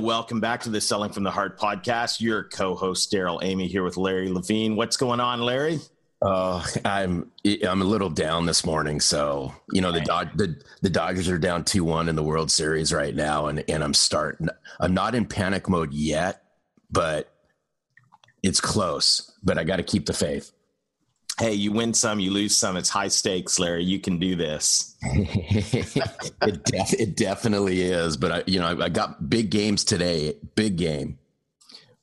And welcome back to the Selling from the Heart podcast. Your co-host Darrell Amy here with Larry Levine. What's going on, Larry? Uh, I'm I'm a little down this morning. So you know the Dod- the the Dodgers are down two one in the World Series right now, and and I'm starting. I'm not in panic mode yet, but it's close. But I got to keep the faith hey, you win some, you lose some. It's high stakes, Larry. You can do this. it, def- it definitely is. But I, you know, I, I got big games today. Big game.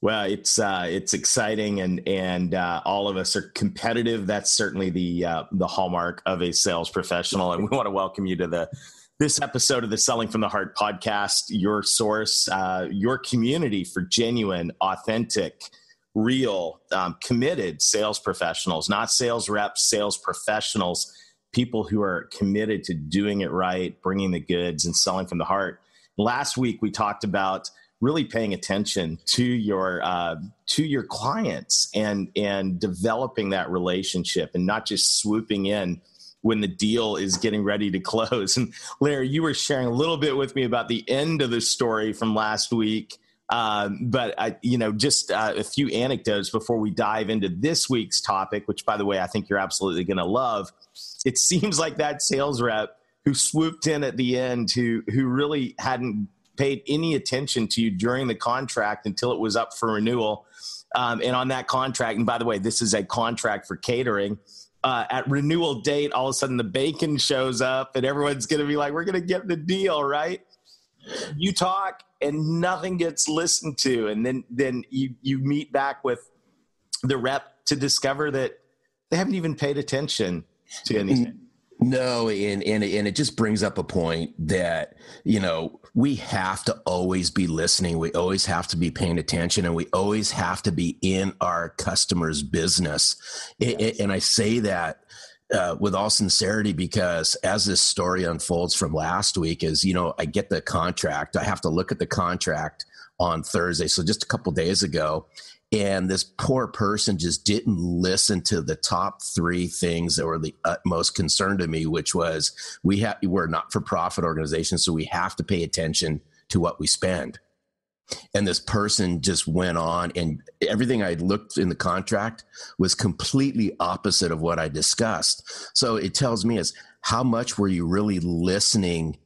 Well, it's uh, it's exciting, and and uh, all of us are competitive. That's certainly the uh, the hallmark of a sales professional, and we want to welcome you to the this episode of the Selling from the Heart podcast. Your source, uh, your community for genuine, authentic real, um, committed sales professionals, not sales reps, sales professionals, people who are committed to doing it right, bringing the goods, and selling from the heart. Last week we talked about really paying attention to your uh, to your clients and and developing that relationship and not just swooping in when the deal is getting ready to close. And Larry, you were sharing a little bit with me about the end of the story from last week um, but I, you know, just uh, a few anecdotes before we dive into this week's topic, which, by the way, I think you're absolutely going to love. It seems like that sales rep who swooped in at the end, who who really hadn't paid any attention to you during the contract until it was up for renewal. Um, and on that contract, and by the way, this is a contract for catering. Uh, at renewal date, all of a sudden the bacon shows up, and everyone's going to be like, "We're going to get the deal, right?" You talk, and nothing gets listened to. And then then you you meet back with the rep to discover that they haven't even paid attention to anything. No and and and it just brings up a point that you know we have to always be listening. We always have to be paying attention and we always have to be in our customers business. Yes. and i say that uh, with all sincerity because as this story unfolds from last week is you know i get the contract. I have to look at the contract on thursday. So just a couple days ago and this poor person just didn't listen to the top three things that were the utmost concern to me which was we have we're not for profit organization so we have to pay attention to what we spend and this person just went on and everything i looked in the contract was completely opposite of what i discussed. So it tells me is how much were you really listening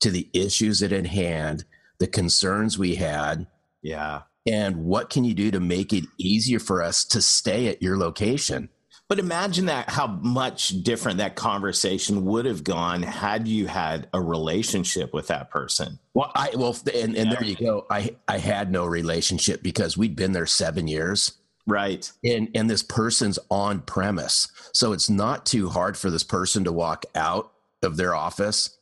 to the issues at hand the concerns we had? Yeah. And what can you do to make it easier for us to stay at your location but imagine that how much different that conversation would have gone had you had a relationship with that person. Well, I well, and, and yeah. there you go. I I had no relationship because we'd been there seven years. Right. And and this person's on premise. So it's not too hard for this person to walk out of their office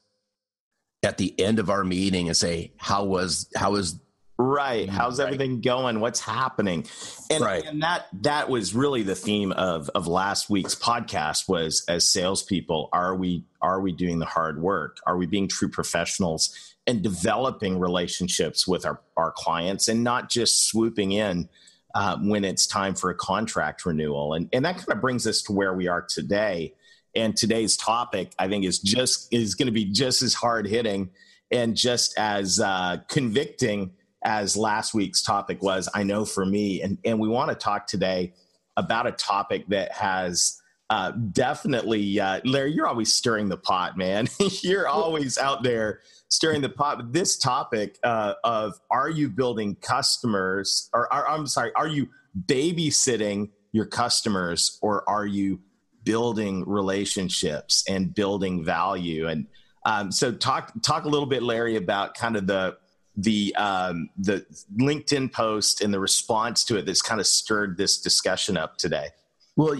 at the end of our meeting and say, How was how was Right. How's right. everything going? What's happening? And, right. and that that was really the theme of of last week's podcast was as salespeople, are we are we doing the hard work? Are we being true professionals and developing relationships with our, our clients and not just swooping in uh, when it's time for a contract renewal? And and that kind of brings us to where we are today. And today's topic, I think, is just is going to be just as hard hitting and just as uh, convicting as last week's topic was, I know for me. And, and we want to talk today about a topic that has uh, definitely, uh, Larry, you're always stirring the pot, man. you're always out there stirring the pot. But this topic uh, of are you building customers, or are, I'm sorry, are you babysitting your customers, or are you building relationships and building value? And um, so, talk talk a little bit, Larry, about kind of the the um, the LinkedIn post and the response to it that's kind of stirred this discussion up today? Well,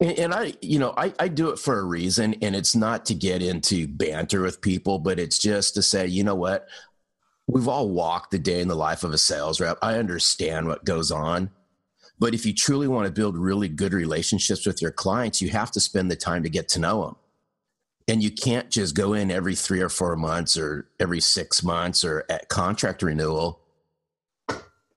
and I, you know, I, I do it for a reason, and it's not to get into banter with people, but it's just to say, you know what, we've all walked the day in the life of a sales rep. I understand what goes on. But if you truly want to build really good relationships with your clients, you have to spend the time to get to know them. And you can't just go in every three or four months or every six months or at contract renewal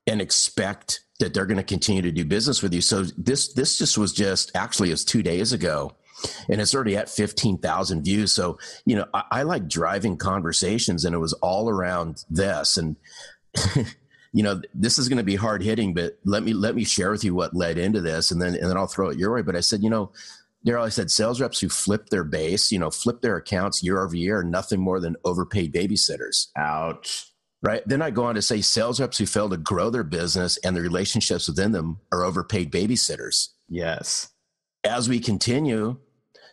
and expect that they're going to continue to do business with you. So this this just was just actually was two days ago and it's already at 15,000 views. So, you know, I, I, like driving conversations and it was all around this. And, you know, this is going to be hard hitting, but let me, let me share with you what led into this and then, and then I'll throw it your way. But I said, you know, Darrell, I said sales reps who flip their base, you know, flip their accounts year over year, nothing more than overpaid babysitters. Ouch. Right. Then I go on to say sales reps who fail to grow their business and the relationships within them are overpaid babysitters. Yes. As we continue,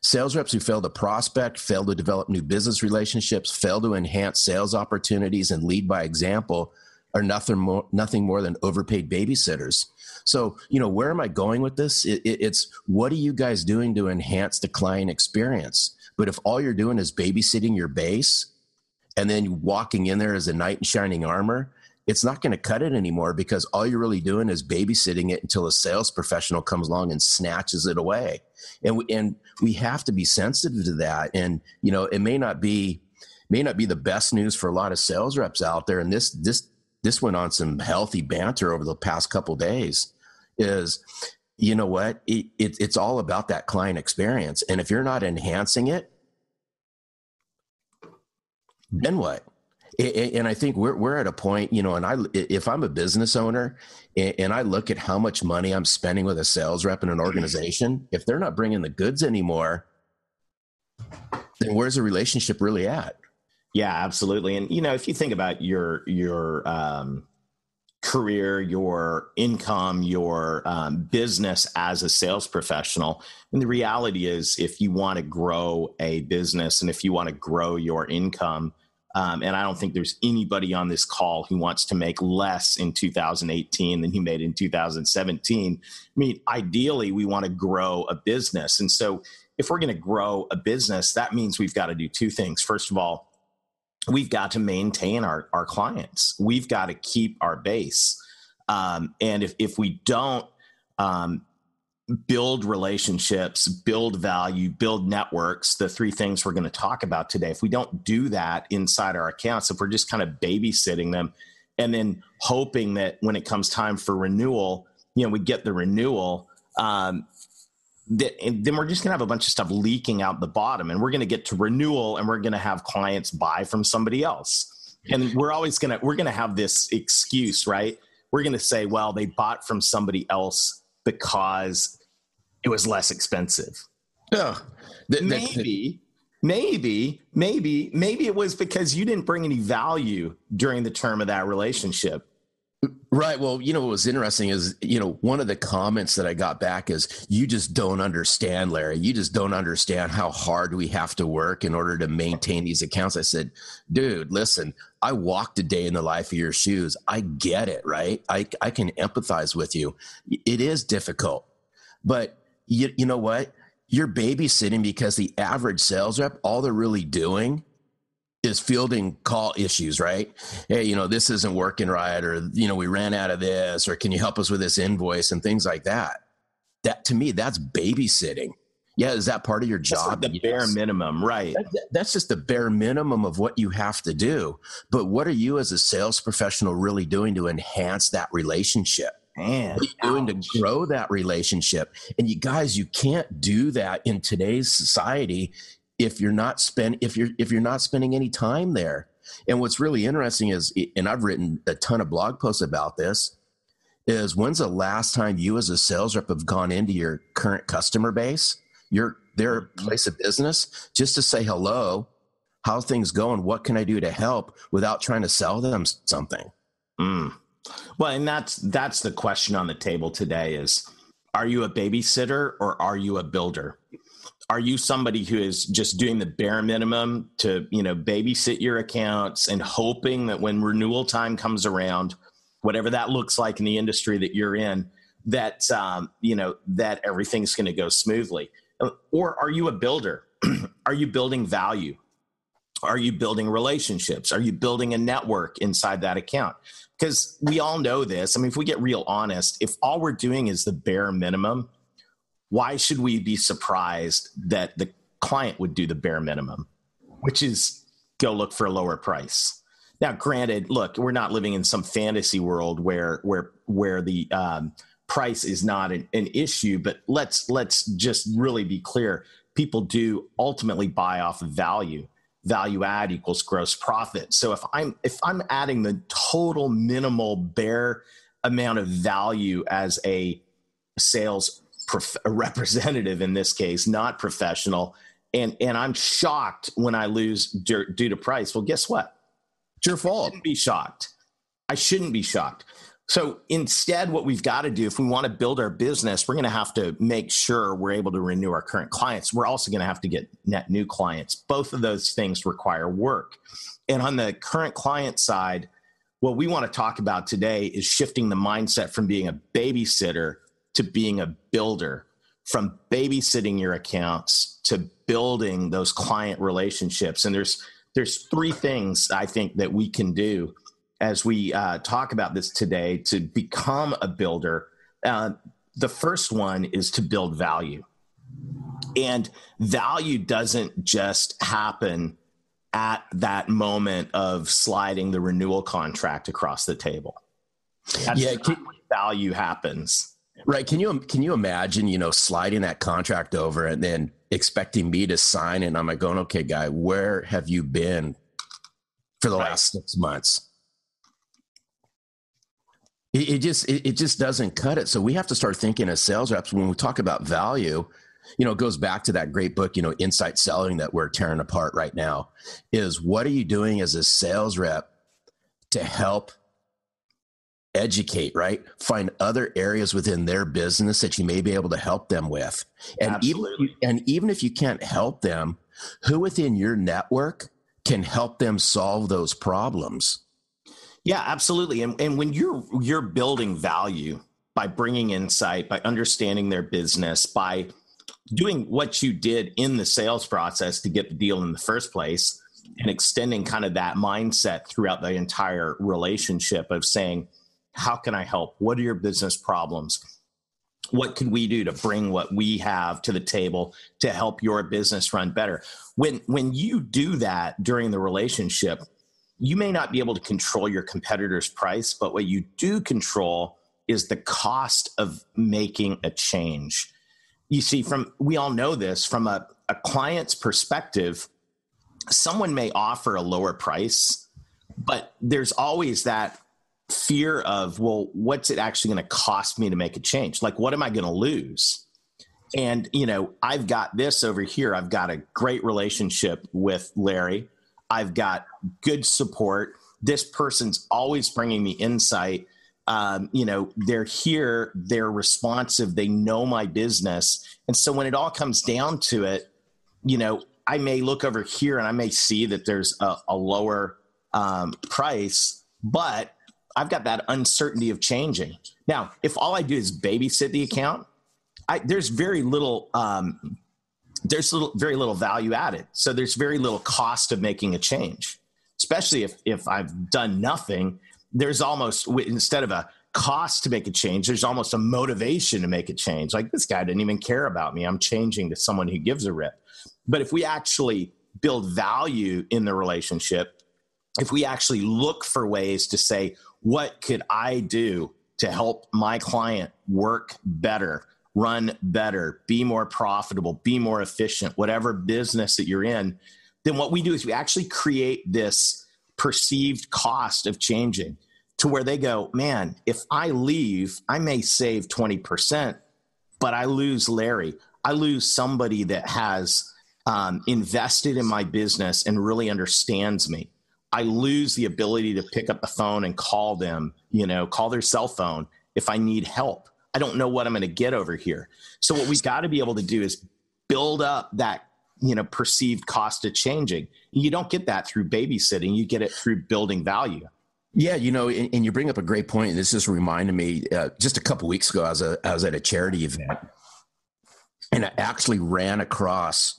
Sales reps who fail to prospect, fail to develop new business relationships, fail to enhance sales opportunities, and lead by example are nothing more, nothing more than overpaid babysitters. So, you know, where am I going with this? It, it, it's what are you guys doing to enhance the client experience? But if all you're doing is babysitting your base and then walking in there as a knight in shining armor, it's not going to cut it anymore because all you're really doing is babysitting it until a sales professional comes along and snatches it away. And we, and we have to be sensitive to that. And you know, it may not be may not be the best news for a lot of sales reps out there. And this this this went on some healthy banter over the past couple days. Is you know what it, it, it's all about that client experience, and if you're not enhancing it, then what? and I think we're we're at a point, you know, and I if I'm a business owner and I look at how much money I'm spending with a sales rep in an organization, if they're not bringing the goods anymore, then where's the relationship really at? Yeah, absolutely. And you know, if you think about your your um, career, your income, your um, business as a sales professional, and the reality is, if you want to grow a business and if you want to grow your income um, and I don't think there's anybody on this call who wants to make less in 2018 than he made in 2017. I mean, ideally, we want to grow a business. And so, if we're going to grow a business, that means we've got to do two things. First of all, we've got to maintain our, our clients, we've got to keep our base. Um, and if, if we don't, um, build relationships, build value, build networks, the three things we're going to talk about today. If we don't do that inside our accounts, if we're just kind of babysitting them and then hoping that when it comes time for renewal, you know, we get the renewal, um, that, then we're just going to have a bunch of stuff leaking out the bottom and we're going to get to renewal and we're going to have clients buy from somebody else. And we're always going to, we're going to have this excuse, right? We're going to say, well, they bought from somebody else because it was less expensive. Yeah. Th- maybe, maybe, maybe, maybe it was because you didn't bring any value during the term of that relationship. Right. Well, you know what was interesting is, you know, one of the comments that I got back is, you just don't understand, Larry. You just don't understand how hard we have to work in order to maintain these accounts. I said, dude, listen, I walked a day in the life of your shoes. I get it, right? I, I can empathize with you. It is difficult, but you, you know what? You're babysitting because the average sales rep, all they're really doing is fielding call issues, right? Hey, you know, this isn't working right, or, you know, we ran out of this, or can you help us with this invoice and things like that. That to me, that's babysitting. Yeah, is that part of your job? Like the yes. bare minimum, right? That, that's just the bare minimum of what you have to do. But what are you as a sales professional really doing to enhance that relationship? Man, what are you doing to grow that relationship? And you guys, you can't do that in today's society if you're not spend if you're if you're not spending any time there. And what's really interesting is, and I've written a ton of blog posts about this, is when's the last time you as a sales rep have gone into your current customer base, your their mm-hmm. place of business, just to say hello, how things going, what can I do to help, without trying to sell them something. Mm. Well, and that's that's the question on the table today: is are you a babysitter or are you a builder? Are you somebody who is just doing the bare minimum to you know babysit your accounts and hoping that when renewal time comes around whatever that looks like in the industry that you're in that um, you know that everything's going to go smoothly or are you a builder are you building value Are you building relationships? Are you building a network inside that account? Because we all know this. I mean, if we get real honest, if all we're doing is the bare minimum, why should we be surprised that the client would do the bare minimum, which is go look for a lower price? Now, granted, look, we're not living in some fantasy world where where where the um, price is not an, an issue, but let's let's just really be clear. People do ultimately buy off of value. Value add equals gross profit. So if I'm if I'm adding the total minimal bare amount of value as a sales prof- a representative in this case, not professional, and and I'm shocked when I lose due, due to price. Well, guess what? It's your fault. I shouldn't be shocked. I shouldn't be shocked. So instead, what we've got to do, if we want to build our business, we're going to have to make sure we're able to renew our current clients. We're also going to have to get net new clients. Both of those things require work. And on the current client side, what we want to talk about today is shifting the mindset from being a babysitter to being a builder, from babysitting your accounts to building those client relationships. And there's there's three things I think that we can do as we uh, talk about this today to become a builder. Uh, the first one is to build value. And value doesn't just happen at that moment of sliding the renewal contract across the table. That's yeah, value happens. Right. Can you can you imagine, you know, sliding that contract over and then expecting me to sign and I'm like going, okay, guy, where have you been for the right. last six months? It, it just it, it just doesn't cut it. So we have to start thinking as sales reps when we talk about value. You know, it goes back to that great book, you know, Insight Selling that we're tearing apart right now. Is what are you doing as a sales rep to help educate, right? Find other areas within their business that you may be able to help them with. And Absolutely. even and even if you can't help them, who within your network can help them solve those problems? Yeah, absolutely. And, and when you're you're building value by bringing insight, by understanding their business, by doing what you did in the sales process to get the deal in the first place, and extending kind of that mindset throughout the entire relationship of saying, "How can I help? What are your business problems?" what can we do to bring what we have to the table to help your business run better when when you do that during the relationship you may not be able to control your competitor's price, but what you do control is the cost of making a change. You see, from we all know this from a, a client's perspective, someone may offer a lower price, but there's always that fear of, well, what's it actually going to cost me to make a change? Like, what am I going to lose? And, you know, I've got this over here. I've got a great relationship with Larry. I've got good support. This person's always bringing me insight. Um, you know, they're here, they're responsive, they know my business. And so when it all comes down to it, you know, I may look over here and I may see that there's a, a lower um, price, but I've got that uncertainty of changing. Now, if all I do is babysit the account, I, there's very little um, there's little, very little value added. So there's very little cost of making a change, especially if, if I've done nothing. There's almost, instead of a cost to make a change, there's almost a motivation to make a change. Like this guy didn't even care about me. I'm changing to someone who gives a rip. But if we actually build value in the relationship, if we actually look for ways to say, what could I do to help my client work better? run better, be more profitable, be more efficient, whatever business that you're in, then what we do is we actually create this perceived cost of changing to where they go, man, if I leave, I may save 20%, but I lose Larry. I lose somebody that has um, invested in my business and really understands me. I lose the ability to pick up the phone and call them, you know, call their cell phone if I need help. I don't know what I'm going to get over here. So what we've got to be able to do is build up that you know perceived cost of changing. You don't get that through babysitting. You get it through building value. Yeah, you know, and, and you bring up a great point. And this just reminded me uh, just a couple weeks ago, I was, a, I was at a charity event and I actually ran across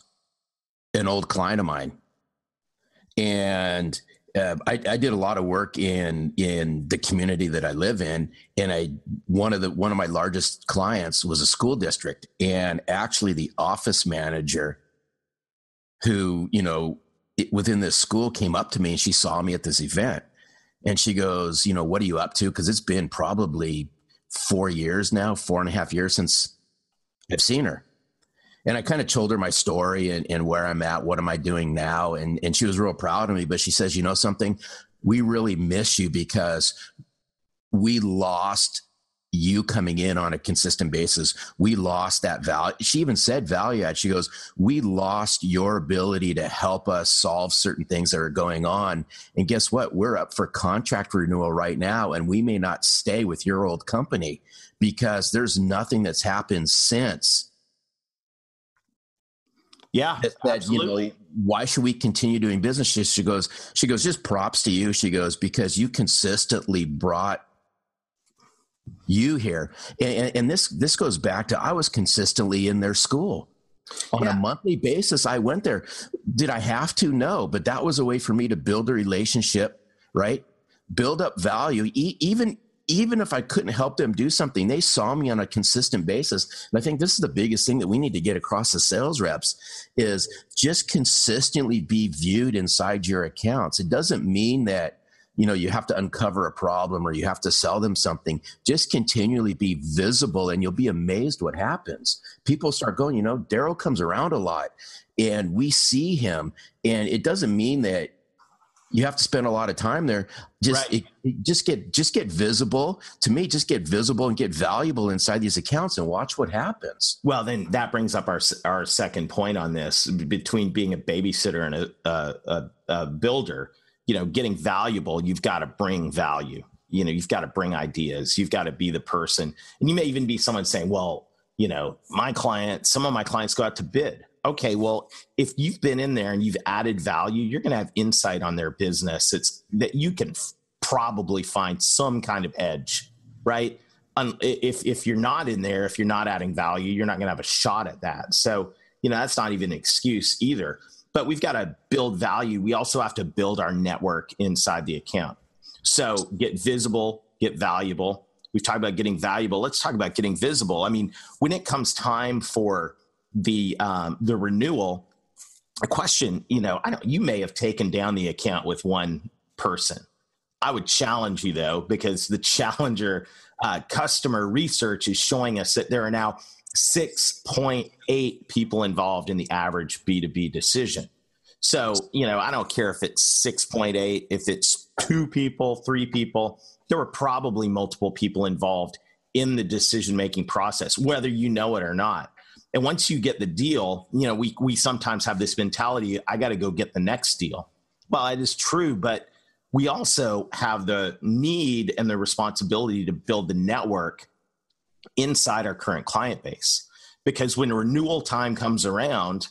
an old client of mine. and uh, I, I, did a lot of work in in the community that I live in, and I one of the one of my largest clients was a school district, and actually the office manager, who you know it, within this school came up to me and she saw me at this event, and she goes, you know, what are you up to? Because it's been probably four years now, four and a half years since I've seen her, and I kind of told her my story and, and where I'm at, what am I doing now, and and she was real proud of me. But she says, you know something, we really miss you because we lost you coming in on a consistent basis. We lost that value. She even said value add. She goes, We lost your ability to help us solve certain things that are going on. And guess what? We're up for contract renewal right now, and we may not stay with your old company because there's nothing that's happened since yeah, that, absolutely. You know, why should we continue doing business? She, she goes, she goes, just props to you. She goes, because you consistently brought you here. And, and this, this goes back to, I was consistently in their school on yeah. a monthly basis. I went there. Did I have to? No, but that was a way for me to build a relationship, right? Build up value, e- even even if I couldn't help them do something, they saw me on a consistent basis. And I think this is the biggest thing that we need to get across the sales reps is just consistently be viewed inside your accounts. It doesn't mean that you know you have to uncover a problem or you have to sell them something just continually be visible and you'll be amazed what happens people start going you know darrell comes around a lot and we see him and it doesn't mean that you have to spend a lot of time there. Just right. it, just get just get visible. To me just get visible and get valuable inside these accounts and watch what happens. Well then that brings up our our second point on this between being a babysitter and a, a, a builder you know getting valuable you've got to bring value. You know you've got to bring ideas. You've got to be the person. And you may even be someone saying well you know my client some of my clients go out to bid okay, well, if you've been in there and you've added value, you're going to have insight on their business. It's that you can f- probably find some kind of edge, right? Um, if if you're not in there, if you're not adding value, you're not going to have a shot at that. So you know that's not even an excuse either. But we've got to build value. We also have to build our network inside the account. So get visible, get valuable. We've talked about getting valuable. Let's talk about getting visible. I mean, when it comes time for the um, the renewal, a question, you know, I don't. You may have taken down the account with one person. I would challenge you though, because the Challenger uh, customer research is showing us that there are now 6.8 people involved in the average B2B decision. So, you know, I don't care if it's 6.8, if it's two people, three people, there were probably multiple people involved in the decision making process, whether you know it or not. And once you get the deal, you know, we we sometimes have this mentality, I got to go get the next deal. Well, it is true, but we also have the need and the responsibility to build the network inside our current client base. Because when renewal time comes around,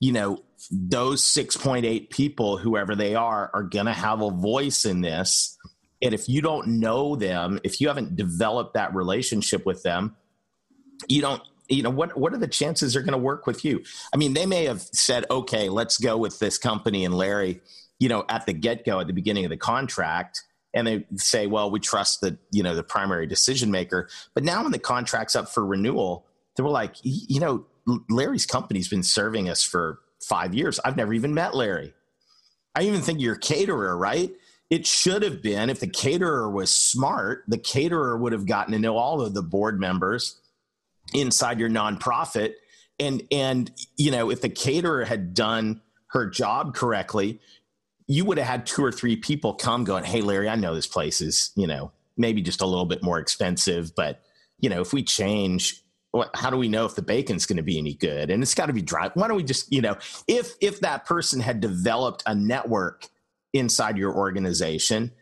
you know, those 6.8 people, whoever they are, are going to have a voice in this. And if you don't know them, if you haven't developed that relationship with them, you don't you know what what are the chances they're going to work with you? I mean they may have said okay let's go with this company and larry you know at the get-go at the beginning of the contract and they say well we trust the you know the primary decision maker. But now when the contract's up for renewal they were like you know larry's company's been serving us for five years. I've never even met larry. I even think you're a caterer right? It should have been if the caterer was smart the caterer would have gotten to know all of the board members inside your nonprofit. And and you know if the caterer had done her job correctly you would have had two or three people come going hey larry i know this place is you know maybe just a little bit more expensive but you know if we change how do we know if the bacon's going to be any good? And it's got to be dry. Why don't we just you know if if that person had developed a network inside your organization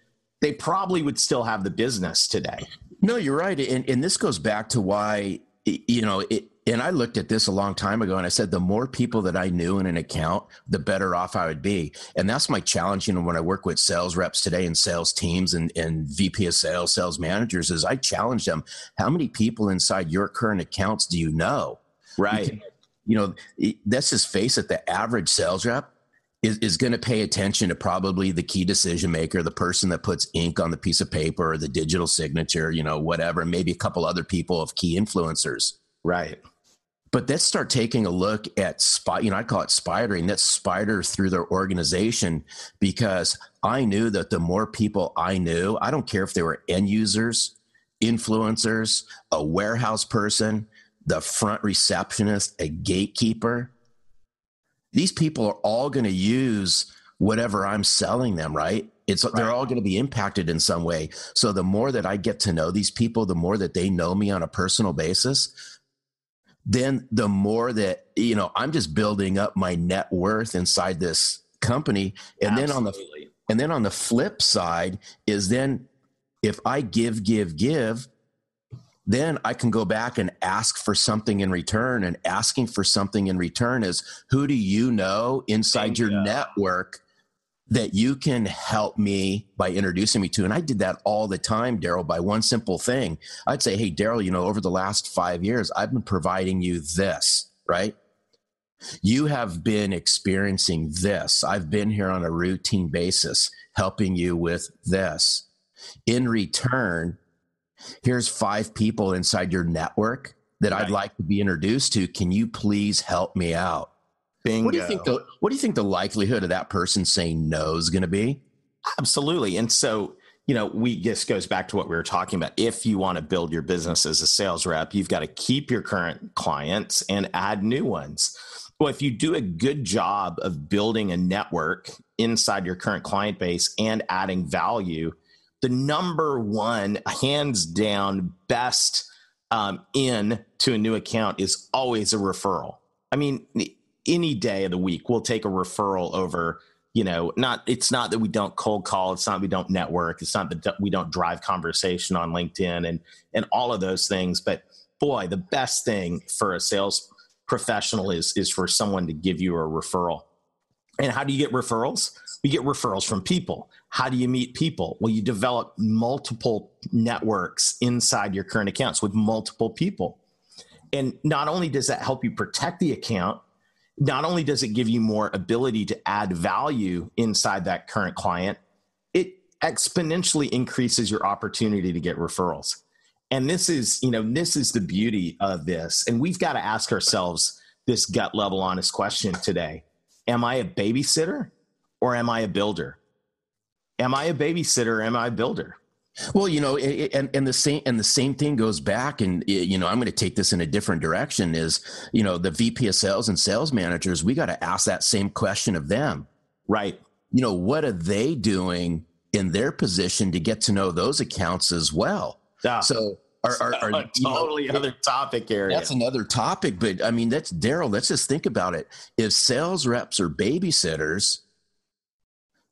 they probably would still have the business today. No you're right and, and this goes back to why you know, it, and I looked at this a long time ago and I said, the more people that I knew in an account, the better off I would be. And that's my challenge, you know, when I work with sales reps today and sales teams and, and VP of sales, sales managers, is I challenge them, how many people inside your current accounts do you know? Right. You know, let's just face it, the average sales rep is, is going to pay attention to probably the key decision maker, the person that puts ink on the piece of paper or the digital signature, you know, whatever, maybe a couple other people of key influencers. Right. But let's start taking a look at spot, you know, I call it spidering. That's spider through their organization because I knew that the more people I knew, I don't care if they were end users, influencers, a warehouse person, the front receptionist, a gatekeeper, these people are all going to use whatever I'm selling them, right? It's right. they're all going to be impacted in some way. So the more that I get to know these people, the more that they know me on a personal basis, then the more that you know, I'm just building up my net worth inside this company. And Absolutely. then on the and then on the flip side is then if I give, give, give, then I can go back and ask for something in return. And asking for something in return is who do you know inside your network that you can help me by introducing me to? And I did that all the time, Darrell, by one simple thing. I'd say, Hey, Darrell, you know, over the last five years, I've been providing you this, right? You have been experiencing this. I've been here on a routine basis, helping you with this. In return, here's five people inside your network that right. I'd like to be introduced to. Can you please help me out? Bingo. What do you think the What do you think the likelihood of that person saying no is going to be? Absolutely. And so, you know, we just goes back to what we were talking about. If you want to build your business as a sales rep, you've got to keep your current clients and add new ones. Well, if you do a good job of building a network inside your current client base and adding value, the number one, hands down, best um, in to a new account is always a referral. I mean, any day of the week, we'll take a referral over. You know, not it's not that we don't cold call. It's not we don't network. It's not that we don't drive conversation on LinkedIn and and all of those things. But boy, the best thing for a sales professional is is for someone to give you a referral. And how do you get referrals? You get referrals from people. How do you meet people? Well, you develop multiple networks inside your current accounts with multiple people. And not only does that help you protect the account, not only does it give you more ability to add value inside that current client, it exponentially increases your opportunity to get referrals. And this is, you know, this is the beauty of this. And we've got to ask ourselves this gut level honest question today. Am I a babysitter or am I a builder? am I a babysitter? Or am I a builder? Well, you know, and, and the same and the same thing goes back, and you know, I'm going to take this in a different direction. Is you know, the VP of sales and sales managers, we got to ask that same question of them, right? You know, what are they doing in their position to get to know those accounts as well? Yeah. So are, are, are a totally know, other topic area. That's another topic, but I mean, that's Darrell. Let's just think about it. If sales reps are babysitters,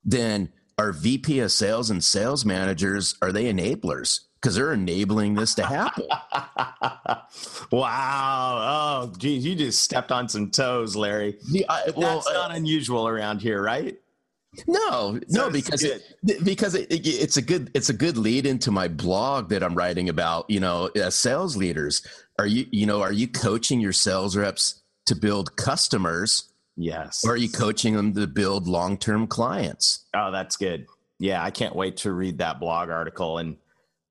then our VP of sales and sales managers are they enablers? Because they're enabling this to happen. wow. Oh, geez, you just stepped on some toes, Larry. Yeah, I, well, That's not uh, unusual around here, right? No, no, because it, because it, it, it's a good it's a good lead into my blog that I'm writing about. You know, as sales leaders, are you you know are you coaching your sales reps to build customers Yes. Or are you coaching them to build long term clients? Oh, that's good. Yeah, I can't wait to read that blog article. And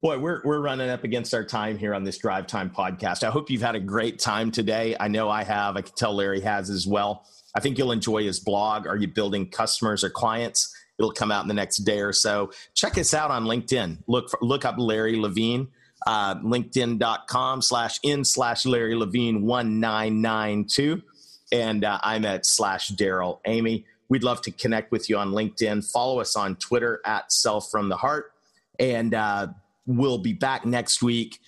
boy, we're we're running up against our time here on this Drive Time podcast. I hope you've had a great time today. I know I have. I can tell Larry has as well. I think you'll enjoy his blog. Are you building customers or clients? It'll come out in the next day or so. Check us out on LinkedIn. Look for, look up Larry Levine. Uh, LinkedIn.com slash in slash Larry Levine 1992 and uh, I'm at slash Darrell Amy. We'd love to connect with you on LinkedIn. Follow us on Twitter at Self from the Heart, and uh, we'll be back next week.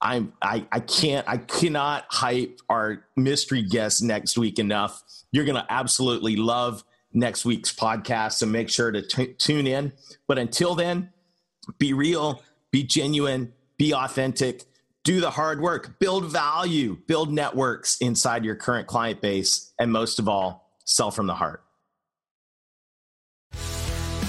I'm I I can't I cannot hype our mystery guest next week enough. You're gonna absolutely love next week's podcast, so make sure to t- tune in. But until then, be real, be genuine, be authentic do the hard work, build value, build networks inside your current client base, and most of all, sell from the heart.